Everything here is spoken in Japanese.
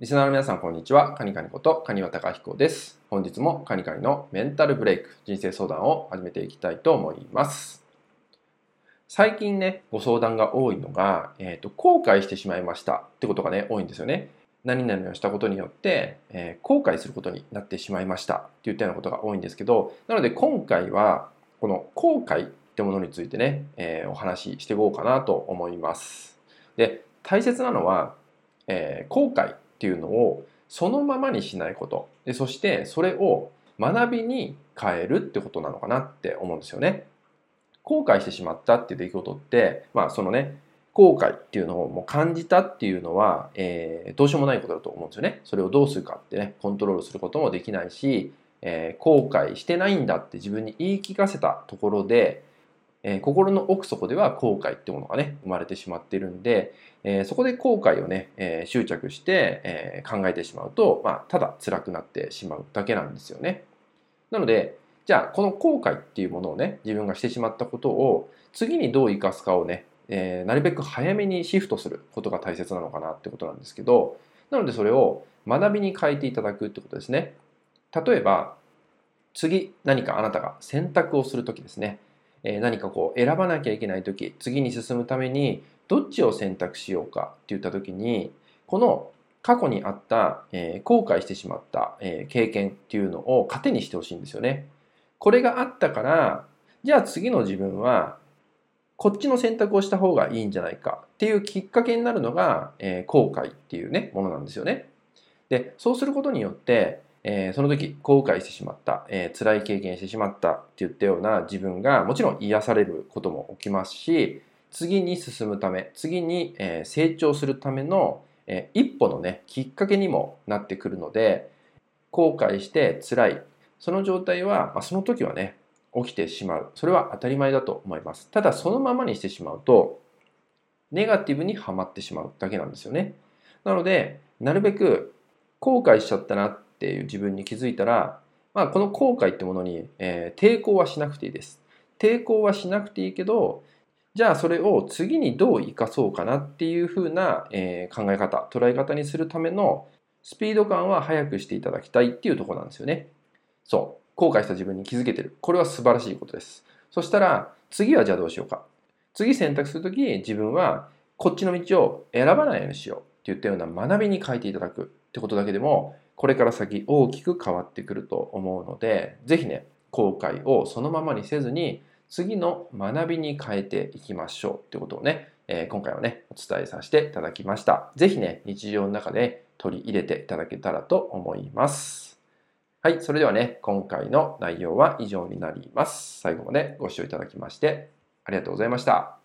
リスナーの皆さん、こんにちは。カニカニことカニワタカヒコです。本日もカニカニのメンタルブレイク、人生相談を始めていきたいと思います。最近ね、ご相談が多いのが、えっ、ー、と、後悔してしまいましたってことがね、多いんですよね。何々をしたことによって、えー、後悔することになってしまいましたっていったようなことが多いんですけど、なので今回は、この後悔ってものについてね、えー、お話ししていこうかなと思います。で、大切なのは、え、後悔っていうのをそのままにしないことでそしてそれを学びに変えるってことなのかなって思うんですよね。後悔してしまったっていう出来事ってまあそのね後悔っていうのをもう感じたっていうのは、えー、どうしようもないことだと思うんですよね。それをどうするかってねコントロールすることもできないし、えー、後悔してないんだって自分に言い聞かせたところでえー、心の奥底では後悔ってものがね生まれてしまっているんで、えー、そこで後悔をね、えー、執着して、え考えてしまうと、まあ、ただ辛くなってしまうだけなんですよね。なのでじゃあこの後悔っていうものをね自分がしてしまったことを次にどう生かすかをね、えなるべく早めにシフトすることが大切なのかなってことなんですけどなのでそれを学びに変えていただくってことですね。例えば次何かあなたが選択をするときですねえ何かこう選ばなきゃいけない時次に進むためにどっちを選択しようかって言った時にこの過去にあった、えー、後悔してしまった、えー、経験っていうのを糧にしてほしいんですよね。これがあったからじゃあ次の自分はこっちの選択をした方がいいんじゃないかっていうきっかけになるのが、えー、後悔っていうねものなんですよね。でそうすることによってえー、その時後悔してしまった、えー、辛い経験してしまったって言ったような自分がもちろん癒されることも起きますし次に進むため次に、えー、成長するための、えー、一歩のねきっかけにもなってくるので後悔して辛い。その状態は、まあ、その時はね起きてしまう。それは当たり前だと思います。ただそのままにしてしまうとネガティブにはまってしまうだけなんですよね。なのでなるべく後悔しちゃったなっていう自分に気づいたら、まあ、この後悔ってものに、えー、抵抗はしなくていいです。抵抗はしなくていいけど、じゃあそれを次にどう生かそうかなっていうふうな、えー、考え方、捉え方にするためのスピード感は速くしていただきたいっていうところなんですよね。そう。後悔した自分に気づけてる。これは素晴らしいことです。そしたら次はじゃあどうしようか。次選択するとき自分はこっちの道を選ばないようにしようって言ったような学びに変えていただくってことだけでもこれから先大きく変わってくると思うので、ぜひね、後悔をそのままにせずに、次の学びに変えていきましょうってことをね、えー、今回はね、お伝えさせていただきました。ぜひね、日常の中で取り入れていただけたらと思います。はい、それではね、今回の内容は以上になります。最後までご視聴いただきましてありがとうございました。